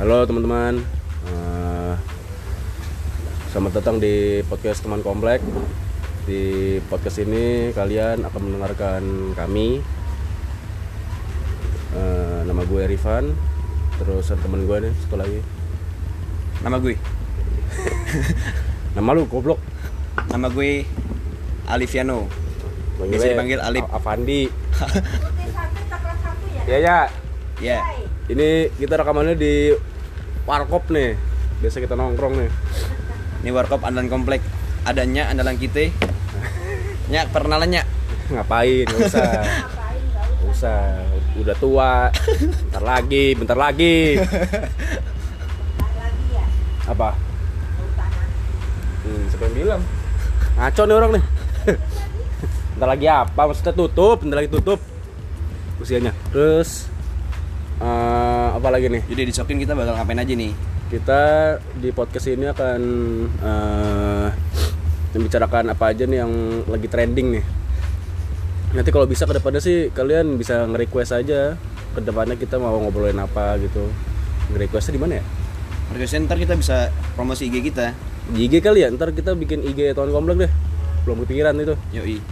Halo teman-teman, Eh, selamat datang di podcast teman komplek. Di podcast ini kalian akan mendengarkan kami. Eh, nama gue Rifan, terus teman gue nih satu lagi. Nama gue, Nama lu goblok. nama gue Aliviano. Panggil Biasa dipanggil Alip. A- Avandi. Ya? Ya ya, ini kita rekamannya di warkop nih. Biasa kita nongkrong nih. ini warkop andalan komplek. Adanya andalan kita. Nyak. Ngapain? Gak usah. Ngapain enggak Gak usah. Udah tua. Bentar lagi, bentar lagi. usah lagi ya? Apa? Hmm, siapa yang bilang? Ngaco nih orang nih. bentar lagi apa? Maksudnya tutup, bentar lagi tutup. Usianya. Terus eh, apa lagi nih? Jadi disokin kita bakal ngapain aja nih? Kita di podcast ini akan eh, membicarakan apa aja nih yang lagi trending nih. Nanti kalau bisa ke depannya sih kalian bisa nge-request aja ke depannya kita mau ngobrolin apa gitu. Nge-requestnya di mana ya? Harga center kita bisa promosi IG kita. Di IG kali ya, ntar kita bikin IG tahun komplek deh. Belum kepikiran itu. Yoi.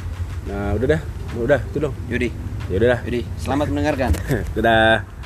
Nah, udah dah. Udah, itu dong. Yudi. Ya udah dah. Yudi. Selamat mendengarkan. Dadah.